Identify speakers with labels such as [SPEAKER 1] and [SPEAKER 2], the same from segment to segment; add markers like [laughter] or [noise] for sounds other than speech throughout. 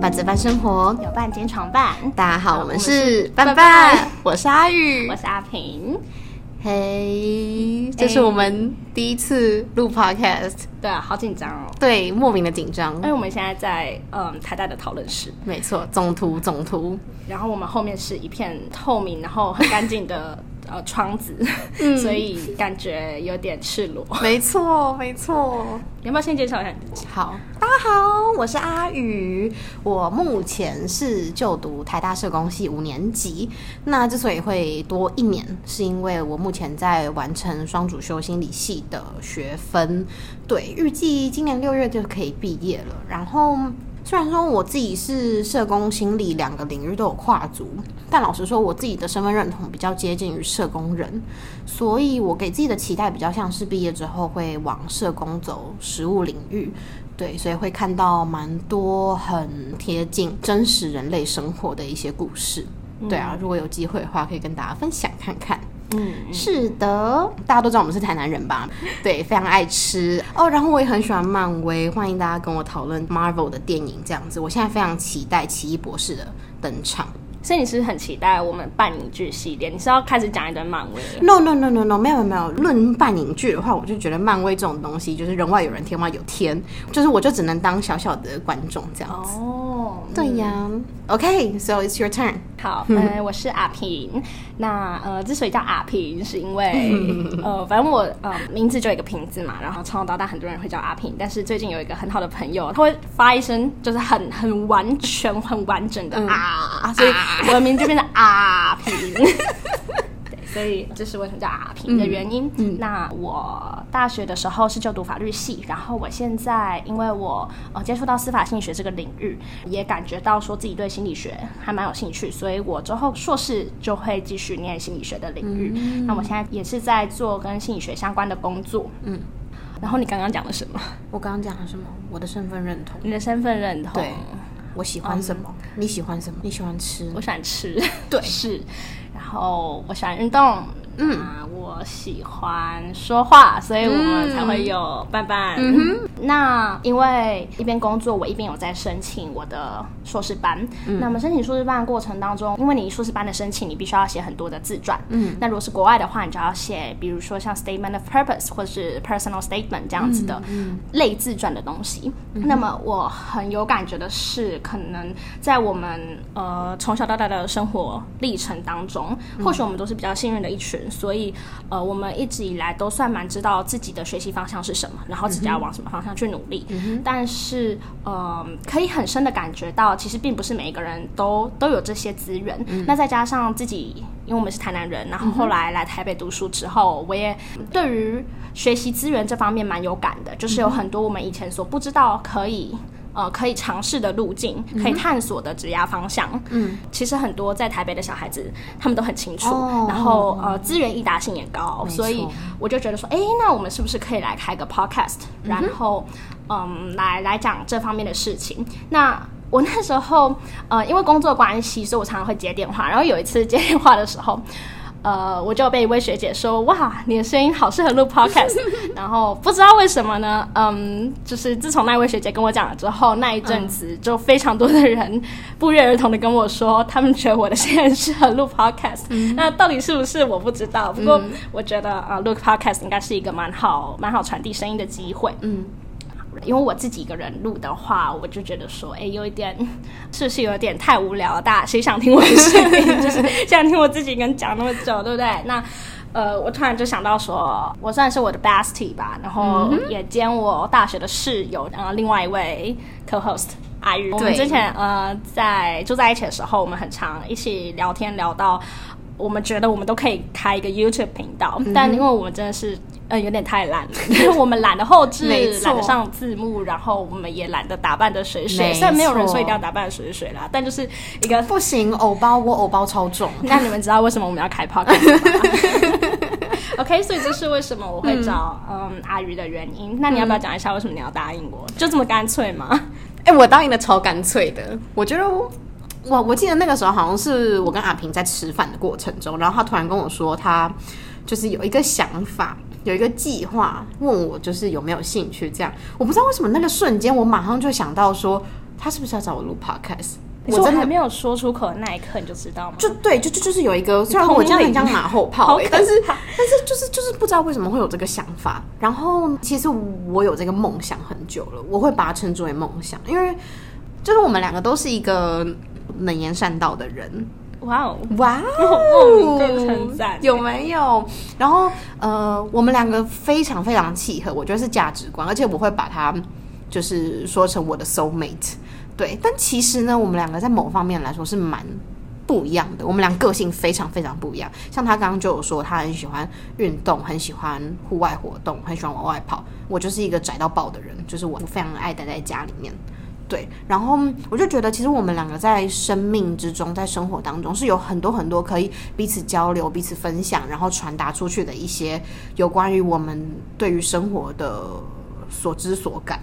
[SPEAKER 1] 半子半生活，
[SPEAKER 2] 有半间床伴。
[SPEAKER 1] 大家好，我们
[SPEAKER 2] 是
[SPEAKER 1] 是伴
[SPEAKER 2] 伴
[SPEAKER 1] 伴
[SPEAKER 2] 伴，
[SPEAKER 1] 我是阿玉。
[SPEAKER 2] 我，是阿平。
[SPEAKER 1] 嘿，这是我们第一次录 podcast，
[SPEAKER 2] 对啊，好紧张哦，
[SPEAKER 1] 对，莫名的紧张。
[SPEAKER 2] 因，为我们现在在嗯台大的讨论室，
[SPEAKER 1] 没错，总图总图，
[SPEAKER 2] 然后我们后面是一片透明，然后很干净的呃窗子，[laughs]
[SPEAKER 1] 嗯
[SPEAKER 2] 所以感觉有点赤裸。
[SPEAKER 1] 没错，没错。
[SPEAKER 2] 你要不要先介绍一下你自己？
[SPEAKER 1] 好，大家好，我是阿宇，我目前是就读台大社工系五年级。那之所以会多一年，是因为我目前在完成双主修心理系的学分，对，预计今年六月就可以毕业了。然后。虽然说我自己是社工、心理两个领域都有跨足，但老实说，我自己的身份认同比较接近于社工人，所以我给自己的期待比较像是毕业之后会往社工走实务领域，对，所以会看到蛮多很贴近真实人类生活的一些故事。对啊，如果有机会的话，可以跟大家分享看看。
[SPEAKER 2] 嗯，
[SPEAKER 1] 是的，大家都知道我们是台南人吧？对，非常爱吃哦。然后我也很喜欢漫威，欢迎大家跟我讨论 Marvel 的电影这样子。我现在非常期待奇异博士的登场。
[SPEAKER 2] 所以你是不是很期待我们半影剧系列？你是要开始讲一段漫威了
[SPEAKER 1] ？No no no no no，没有没有。论半影剧的话，我就觉得漫威这种东西就是人外有人，天外有天，就是我就只能当小小的观众这样子。
[SPEAKER 2] 哦，
[SPEAKER 1] 对呀，OK，so、it's your turn。
[SPEAKER 2] 好，[laughs] 呃，我是阿平。那呃，之所以叫阿平，是因为 [laughs] 呃，反正我呃名字就有一个平字嘛，然后从小到大很多人会叫阿平，但是最近有一个很好的朋友，他会发一声就是很很完全、很完整的啊，所以 [laughs] 我的名字就变成阿平。对，所以这是为什么叫阿平的原因。那我大学的时候是就读法律系，然后我现在因为我呃接触到司法心理学这个领域，也感觉到说自己对心理学还蛮有兴趣，所以我之后硕士就会继续念心理学的领域。那我现在也是在做跟心理学相关的工作。嗯，然后你刚刚讲了什么？
[SPEAKER 1] 我刚刚讲了什么？我的身份认同。
[SPEAKER 2] 你的身份认同？
[SPEAKER 1] 对，我喜欢什么？你喜欢什么？你喜欢吃？
[SPEAKER 2] 我喜欢吃，
[SPEAKER 1] 对
[SPEAKER 2] 是，然后我喜欢运动，嗯，我喜欢说话，所以我们才会有伴伴。嗯那因为一边工作，我一边有在申请我的硕士班。那么申请硕士班的过程当中，因为你硕士班的申请，你必须要写很多的自传。嗯，那如果是国外的话，你就要写，比如说像 statement of purpose 或者是 personal statement 这样子的类自传的东西。那么我很有感觉的是，可能在我们呃从小到大的生活历程当中，或许我们都是比较幸运的一群，所以呃我们一直以来都算蛮知道自己的学习方向是什么，然后自己要往什么方向去努力。但是呃可以很深的感觉到，其实并不是每一个人都都有这些资源。那再加上自己。因为我们是台南人，然后后来来台北读书之后，我也对于学习资源这方面蛮有感的，就是有很多我们以前所不知道可以呃可以尝试的路径，可以探索的职涯方向。嗯，其实很多在台北的小孩子他们都很清楚，
[SPEAKER 1] 哦
[SPEAKER 2] 然后呃资源易达性也高，所以我就觉得说，哎，那我们是不是可以来开个 podcast，然后嗯来来讲这方面的事情？那我那时候呃，因为工作关系，所以我常常会接电话。然后有一次接电话的时候，呃，我就被一位学姐说：“哇，你的声音好适合录 podcast。[laughs] ”然后不知道为什么呢？嗯，就是自从那位学姐跟我讲了之后，那一阵子就非常多的人不约而同的跟我说，他们觉得我的声音适合录 podcast。那到底是不是我不知道？不过我觉得啊、呃录 podcast 应该是一个蛮好、蛮好传递声音的机会。
[SPEAKER 1] 嗯，
[SPEAKER 2] 因为我自己一个人录的话，我就觉得说，哎，有一点 [laughs] 是不是有点太无聊了？大家谁想听我的声音？就是想听我自己一个人讲那么久，对不对？那呃，我突然就想到说，我算是我的 bestie 吧，然后也兼我大学的室友，然后另外一位 co-host。阿玉，我们之前呃在住在一起的时候，我们很常一起聊天，聊到我们觉得我们都可以开一个 YouTube 频道，但因为我们真的是呃有点太懒了，因 [laughs] 为我们懒得后置，懒得上字幕，然后我们也懒得打扮的水水。
[SPEAKER 1] 没
[SPEAKER 2] 虽然没有人
[SPEAKER 1] 错
[SPEAKER 2] 说一定要打扮得水水啦，但就是一个。
[SPEAKER 1] 不行，偶包我偶包超重。[laughs]
[SPEAKER 2] 那你们知道为什么我们要开 podcast 吗？[laughs] OK，所以这是为什么我会找嗯阿鱼的原因。那你要不要讲一下为什么你要答应我？就这么干脆吗？
[SPEAKER 1] 哎、我答应的超干脆的。我觉得我我我记得那个时候好像是我跟阿平在吃饭的过程中，然后他突然跟我说，他就是有一个想法，有一个计划，问我就是有没有兴趣。这样，我不知道为什么那个瞬间，我马上就想到说，他是不是要找我录 podcast？
[SPEAKER 2] 我真的没有说出口的那一刻你就知道吗？
[SPEAKER 1] 就对，就就就是有一个，虽然我这样很像马后炮、欸，但是但是就是就是不知道为什么会有这个想法。然后其实我有这个梦想很久了，我会把它称之为梦想，因为就是我们两个都是一个能言善道的人。
[SPEAKER 2] 哇哦，
[SPEAKER 1] 哇
[SPEAKER 2] 哦，称 [laughs] 赞
[SPEAKER 1] 有没有？然后呃，我们两个非常非常契合，我觉得是价值观，而且我会把它就是说成我的 soul mate。对，但其实呢，我们两个在某方面来说是蛮不一样的。我们俩个性非常非常不一样。像他刚刚就有说，他很喜欢运动，很喜欢户外活动，很喜欢往外跑。我就是一个宅到爆的人，就是我非常爱待在家里面。对，然后我就觉得，其实我们两个在生命之中，在生活当中是有很多很多可以彼此交流、彼此分享，然后传达出去的一些有关于我们对于生活的所知所感。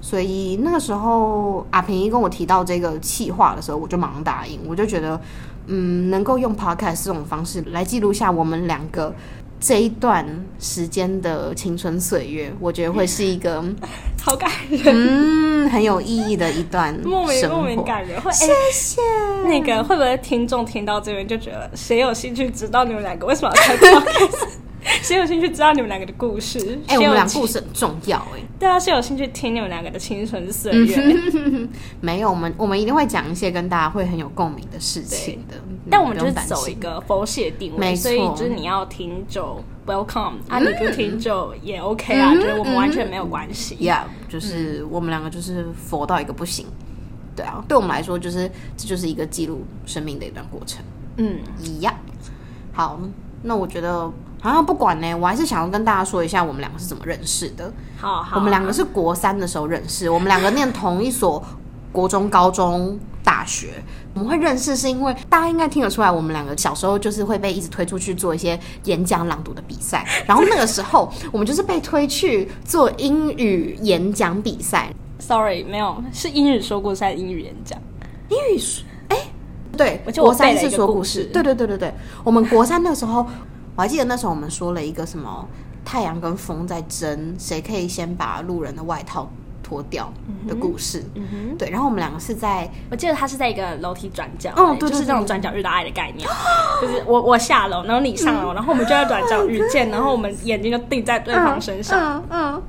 [SPEAKER 1] 所以那个时候，阿平一跟我提到这个气话的时候，我就马上答应。我就觉得，嗯，能够用 podcast 这种方式来记录下我们两个这一段时间的青春岁月，我觉得会是一个 [laughs]
[SPEAKER 2] 好感人，
[SPEAKER 1] 嗯，很有意义的一段
[SPEAKER 2] 莫名莫名感人。会
[SPEAKER 1] 谢谢。
[SPEAKER 2] 那个会不会听众听到这边就觉得，谁有兴趣知道你们两个为什么要开 podcast？谁有兴趣知道你们两个的故事？
[SPEAKER 1] 哎，我们俩故事很重要哎。
[SPEAKER 2] 对啊，谁有兴趣听你们两个的青春岁月？[laughs]
[SPEAKER 1] 没有，我们我们一定会讲一些跟大家会很有共鸣的事情的。[laughs]
[SPEAKER 2] 但我们就是走一个佛系定位，所以就是你要听就 welcome，啊，你不听就也 OK 啊，就是我们完全没有关系。
[SPEAKER 1] Yeah，就是我们两个就是佛到一个不行。对啊，对我们来说，就是这就是一个记录生命的一段过程。嗯，一样。好，那我觉得。啊，不管呢，我还是想要跟大家说一下我们两个是怎么认识的。
[SPEAKER 2] 好，好，
[SPEAKER 1] 我们两个是国三的时候认识，我们两个念同一所国中、高中、大学。我们会认识是因为大家应该听得出来，我们两个小时候就是会被一直推出去做一些演讲朗读的比赛。[laughs] 然后那个时候，我们就是被推去做英语演讲比赛。
[SPEAKER 2] Sorry，没有，是英语说故事还是英语演讲？
[SPEAKER 1] 英语说，哎，对，国三是说故事。对对对对对，我们国三那个时候。我还记得那时候我们说了一个什么太阳跟风在争，谁可以先把路人的外套脱掉的故事。对，然后我们两个是在，
[SPEAKER 2] 我记得他是在一个楼梯转角，哦，对，就是这种转角遇到爱的概念，[gasps] 就是我我下楼，然后你上楼，然后我们就在转角遇见，[laughs] 然后我们眼睛就定在对方身上。嗯，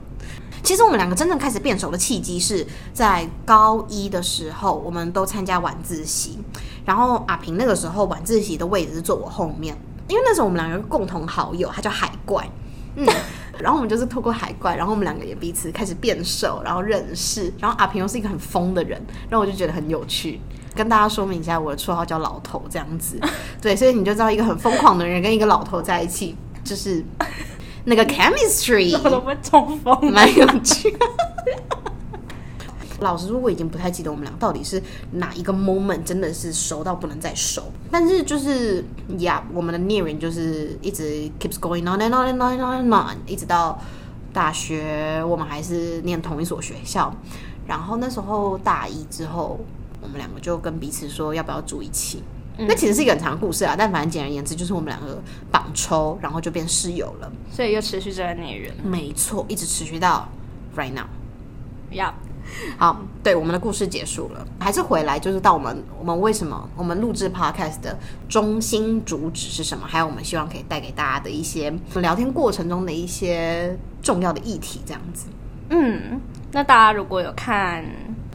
[SPEAKER 1] 其实我们两个真正开始变熟的契机是在高一的时候，我们都参加晚自习，然后阿平那个时候晚自习的位置是坐我后面。因为那时候我们两个共同好友，他叫海怪，嗯，[laughs] 然后我们就是透过海怪，然后我们两个也彼此开始变瘦，然后认识，然后阿平又是一个很疯的人，然后我就觉得很有趣，跟大家说明一下，我的绰号叫老头这样子，[laughs] 对，所以你就知道一个很疯狂的人跟一个老头在一起，就是 [laughs] 那个 chemistry，
[SPEAKER 2] 老头会中风，
[SPEAKER 1] 蛮有趣。老实说，我已经不太记得我们俩到底是哪一个 moment 真的是熟到不能再熟。但是就是呀，我们的孽缘就是一直 keeps going on and on and on and on，一直到大学，我们还是念同一所学校。然后那时候大一之后，我们两个就跟彼此说要不要住一起。那其实是一个很长的故事啊，但反正简而言之，就是我们两个绑抽，然后就变室友了。
[SPEAKER 2] 所以又持续这个孽缘。
[SPEAKER 1] 没错，一直持续到 right now。
[SPEAKER 2] Yeah。
[SPEAKER 1] 好，对我们的故事结束了，还是回来就是到我们我们为什么我们录制 podcast 的中心主旨是什么？还有我们希望可以带给大家的一些聊天过程中的一些重要的议题，这样子。
[SPEAKER 2] 嗯，那大家如果有看。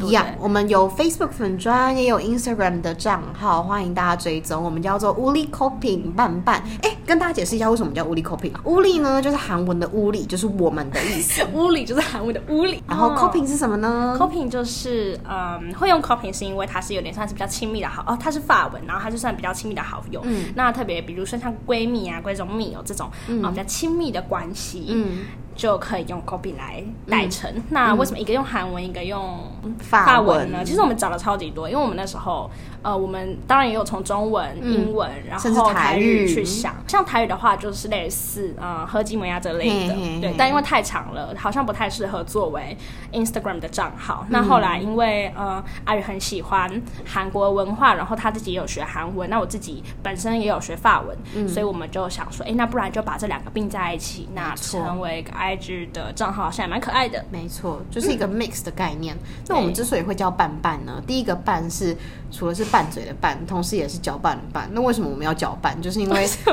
[SPEAKER 1] 一样，我们有 Facebook 粉专，也有 Instagram 的账号，欢迎大家追踪。我们叫做乌力 coping 伴伴。哎，跟大家解释一下为什么叫乌力 coping。乌力呢，就是韩文的乌力，就是我们的意思。[laughs]
[SPEAKER 2] 乌力就是韩文的乌力。
[SPEAKER 1] 然后 coping 是什么呢
[SPEAKER 2] ？coping 就是嗯，会用 coping 是因为它是有点算是比较亲密的好哦，它是法文，然后它就算比较亲密的好友。嗯，那特别比如说像闺蜜啊、闺中密友这种啊比较亲密的关系。嗯。就可以用 copy 来代成。那为什么一个用韩文，一个用
[SPEAKER 1] 法
[SPEAKER 2] 文呢？其实我们找了超级多，因为我们那时候，呃，我们当然也有从中文、英文，然后台语去想。像台语的话，就是类似呃喝吉摩亚这类的，对。但因为太长了，好像不太适合作为 Instagram 的账号。那后来因为呃阿宇很喜欢韩国文化，然后他自己也有学韩文，那我自己本身也有学法文，所以我们就想说，哎，那不然就把这两个并在一起，那成为一个 IG 的账号，好像也蛮可爱的。
[SPEAKER 1] 没错，就是一个 mix 的概念。那我们之所以会叫拌拌呢？第一个拌是除了是拌嘴的拌，同时也是搅拌的拌。那为什么我们要搅拌？就是因为 [laughs] [laughs]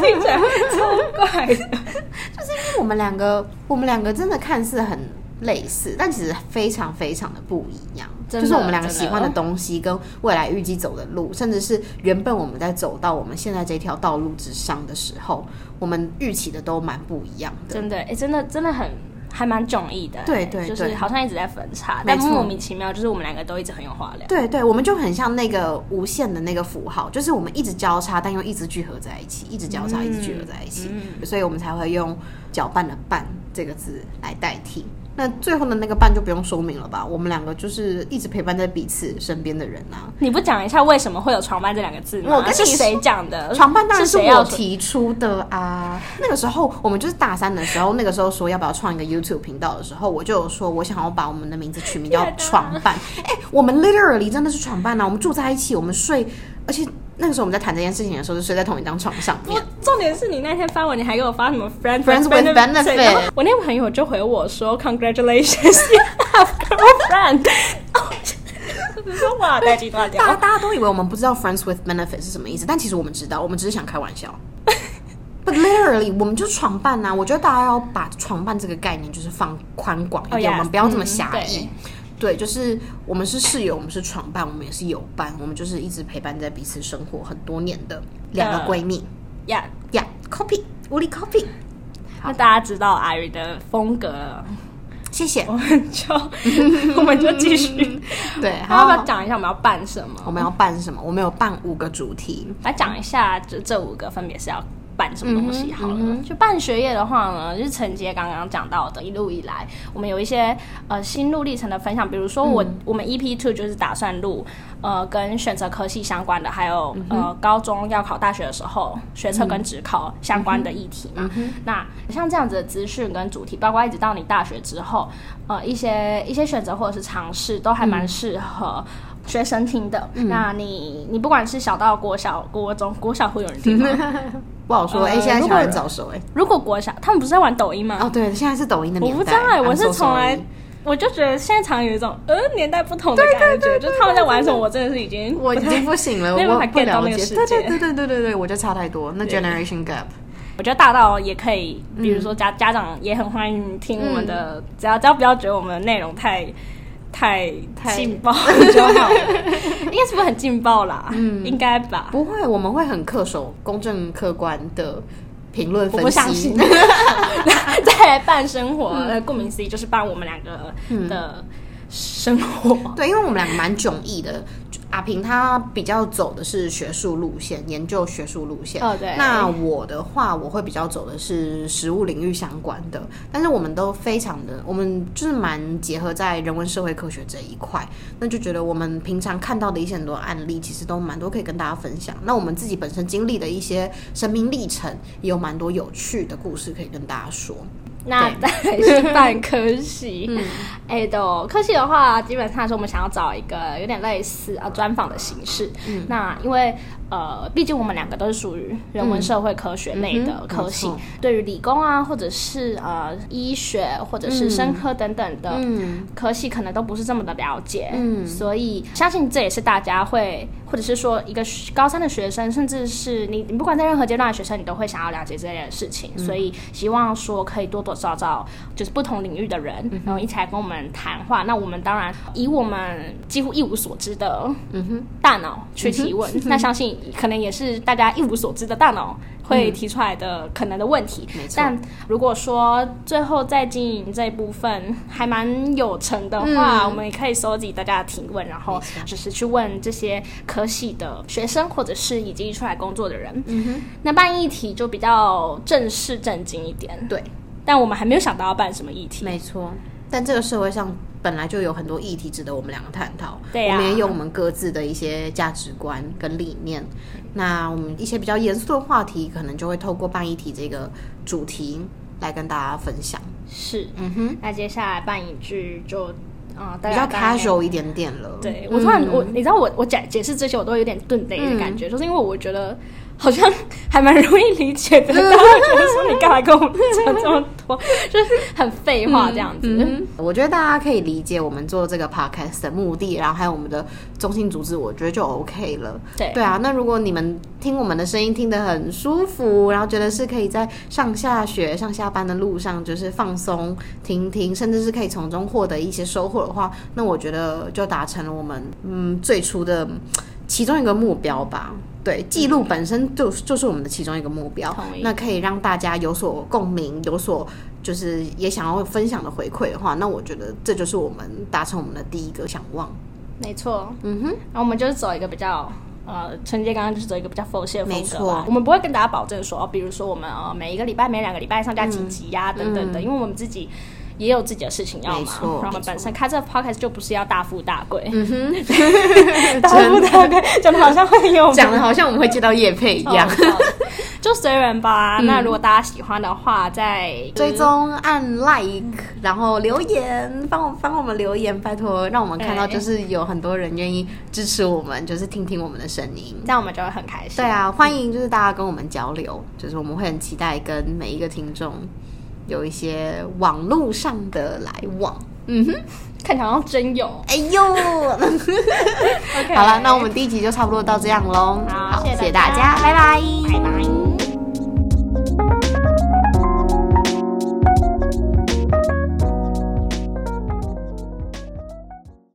[SPEAKER 2] 听起来超怪的，[laughs]
[SPEAKER 1] 就是因为我们两个，我们两个真的看似很类似，但其实非常非常的不一样。就是我们两个喜欢的东西，跟未来预计走的路，甚至是原本我们在走到我们现在这条道路之上的时候，我们预期的都蛮不一样的。
[SPEAKER 2] 真的，哎，真的，真的很还蛮迥异的。
[SPEAKER 1] 对对，
[SPEAKER 2] 就是好像一直在分叉，但莫名其妙，就是我们两个都一直很有话聊。
[SPEAKER 1] 对对，我们就很像那个无限的那个符号，就是我们一直交叉，但又一直聚合在一起，一直交叉，一直聚合在一起，所以我们才会用搅拌的拌这个字来代替。那最后的那个伴就不用说明了吧？我们两个就是一直陪伴在彼此身边的人啊！
[SPEAKER 2] 你不讲一下为什么会有“床伴”这两个字吗？
[SPEAKER 1] 我跟
[SPEAKER 2] 是谁讲的？
[SPEAKER 1] 床伴当然是我提出的啊！那个时候我们就是大三的时候，那个时候说要不要创一个 YouTube 频道的时候，我就有说我想要把我们的名字取名叫“床伴”。哎，我们 literally 真的是床伴啊！我们住在一起，我们睡，而且。那个时候我们在谈这件事情的时候，就睡在同一张床上面。
[SPEAKER 2] 重点是你那天发文，你还给我发什么
[SPEAKER 1] friends with benefit？
[SPEAKER 2] 我那个朋友就回我说 congratulations，you have girlfriend。说哇，大家大
[SPEAKER 1] 家大家都以为我们不知道 friends with benefit 是什么意思，但其实我们知道，我们只是想开玩笑。But literally，我们就床伴呐。我觉得大家要把床伴这个概念就是放宽广一点，我们不要这么狭义。对，就是我们是室友，我们是床伴，我们也是友伴，我们就是一直陪伴在彼此生活很多年的两个闺蜜。
[SPEAKER 2] 呀
[SPEAKER 1] 呀，copy，无力 copy。
[SPEAKER 2] 那大家知道阿宇的风格，
[SPEAKER 1] 谢谢。
[SPEAKER 2] 我们就 [laughs] 我们就继续。
[SPEAKER 1] 对，
[SPEAKER 2] 要不要讲一下我们要办什么？
[SPEAKER 1] 我们要办什么？我们有办五个主题，
[SPEAKER 2] 来讲一下，这这五个分别是要。办什么东西好了？就办学业的话呢，就是承接刚刚讲到的，一路以来我们有一些呃心路历程的分享。比如说我我们 EP Two 就是打算录呃跟选择科系相关的，还有呃高中要考大学的时候学测跟职考相关的议题嘛。那像这样子的资讯跟主题，包括一直到你大学之后呃一些一些选择或者是尝试，都还蛮适合。学生听的，那你你不管是小到国小、国中、国小会有人听吗？[laughs]
[SPEAKER 1] 不好说。哎，现在小孩早熟哎。
[SPEAKER 2] 如果国小，他们不是在玩抖音吗？
[SPEAKER 1] 哦，对，现在是抖音的年
[SPEAKER 2] 代。我不知道哎，我是从来我就觉得现在常有一种呃年代不同的感觉，就他们在玩什么，我真的是已经
[SPEAKER 1] 我已经不行了，我还不了解。对对对对对对对，我觉得差太多。那 generation gap，
[SPEAKER 2] 我觉得大到也可以，比如说家家长也很欢迎听我们的，只要只要不要觉得我们的内容太。太劲爆就好，[laughs] 应该是不是很劲爆啦？嗯，应该吧。
[SPEAKER 1] 不会，我们会很恪守公正客观的评论分析。我不
[SPEAKER 2] 相信。[laughs] 再来办生活，顾名思义就是办我们两个的生活。
[SPEAKER 1] 对，因为我们两个蛮迥异的。阿平他比较走的是学术路线，研究学术路线。
[SPEAKER 2] 哦，对。
[SPEAKER 1] 那我的话，我会比较走的是实物领域相关的。但是我们都非常的，我们就是蛮结合在人文社会科学这一块。那就觉得我们平常看到的一些很多案例，其实都蛮多可以跟大家分享。那我们自己本身经历的一些生命历程，也有蛮多有趣的故事可以跟大家说。
[SPEAKER 2] 那再是半科系，[laughs] 哎，都科系的话，基本上是我们想要找一个有点类似啊专访的形式。那因为。呃，毕竟我们两个都是属于人文社会科学类的科系，对于理工啊，或者是呃医学，或者是生科等等的科系，可能都不是这么的了解。嗯，所以相信这也是大家会，或者是说一个高三的学生，甚至是你，你不管在任何阶段的学生，你都会想要了解这件事情。所以希望说可以多多找找就是不同领域的人，然后一起来跟我们谈话。那我们当然以我们几乎一无所知的嗯哼大脑去提问，那相信。可能也是大家一无所知的大脑会提出来的可能的问题，但如果说最后在经营这一部分还蛮有成的话，我们也可以收集大家的提问，然后只是去问这些科系的学生或者是已经出来工作的人。嗯哼，那办议题就比较正式正经一点。
[SPEAKER 1] 对。
[SPEAKER 2] 但我们还没有想到要办什么议题。
[SPEAKER 1] 没错，但这个社会上本来就有很多议题值得我们两个探讨。
[SPEAKER 2] 对啊
[SPEAKER 1] 我们也有我们各自的一些价值观跟理念。那我们一些比较严肃的话题，可能就会透过半议题这个主题来跟大家分享，
[SPEAKER 2] 是，
[SPEAKER 1] 嗯哼，
[SPEAKER 2] 那接下来半一句就，嗯，大
[SPEAKER 1] 比较 casual 一点点了。
[SPEAKER 2] 对我突然、
[SPEAKER 1] 嗯
[SPEAKER 2] 我你知道我我解解释这些我都有点顿雷的感觉，就是因为我觉得好像还蛮容易理解的，大家会觉得说你干嘛跟我们讲这么多，就是很废话这样子。
[SPEAKER 1] 嗯，我觉得大家可以理解我们做这个 podcast 的目的，然后还有我们的中心主旨，我觉得就 OK 了。
[SPEAKER 2] 对
[SPEAKER 1] 对啊，那如果你们听我们的声音听得很舒服，然后觉得是可以在上下学、上下班的路上就是放松听听，甚至是可以从中获得一些收获的话，那我觉得就达成了我们嗯最初的其中一个目标吧。对，记录本身就就是我们的其中一个目标，那可以让大家有所共鸣，有所就是也想要分享的回馈的话，那我觉得这就是我们达成我们的第一个想望。
[SPEAKER 2] 没错，
[SPEAKER 1] 嗯哼，
[SPEAKER 2] 然后我们就是走一个比较。呃，春节刚刚就是走一个比较佛系的风格吧。我们不会跟大家保证说，哦比如说我们呃每一个礼拜、每两个礼拜上架几集呀、等等的，因为我们自己也有自己的事情要忙。我们本身开这个 podcast 就不是要大富大贵，
[SPEAKER 1] 嗯哼，[laughs]
[SPEAKER 2] 大富大贵讲的好像会有
[SPEAKER 1] 讲的好像我们会接到叶配一样。
[SPEAKER 2] 哦就随缘吧。那如果大家喜欢的话，再
[SPEAKER 1] 追踪按 like，然后留言，帮我帮我们留言，拜托，让我们看到就是有很多人愿意支持我们，就是听听我们的声音。
[SPEAKER 2] 这样我们就会很开心。
[SPEAKER 1] 对啊，欢迎就是大家跟我们交流，就是我们会很期待跟每一个听众有一些网络上的来往。嗯哼，
[SPEAKER 2] 看起来好像真有。
[SPEAKER 1] 哎呦 [laughs] [laughs] 好了，那我们第一集就差不多到这样喽。
[SPEAKER 2] 好谢谢
[SPEAKER 1] 大家，拜拜，
[SPEAKER 2] 拜拜。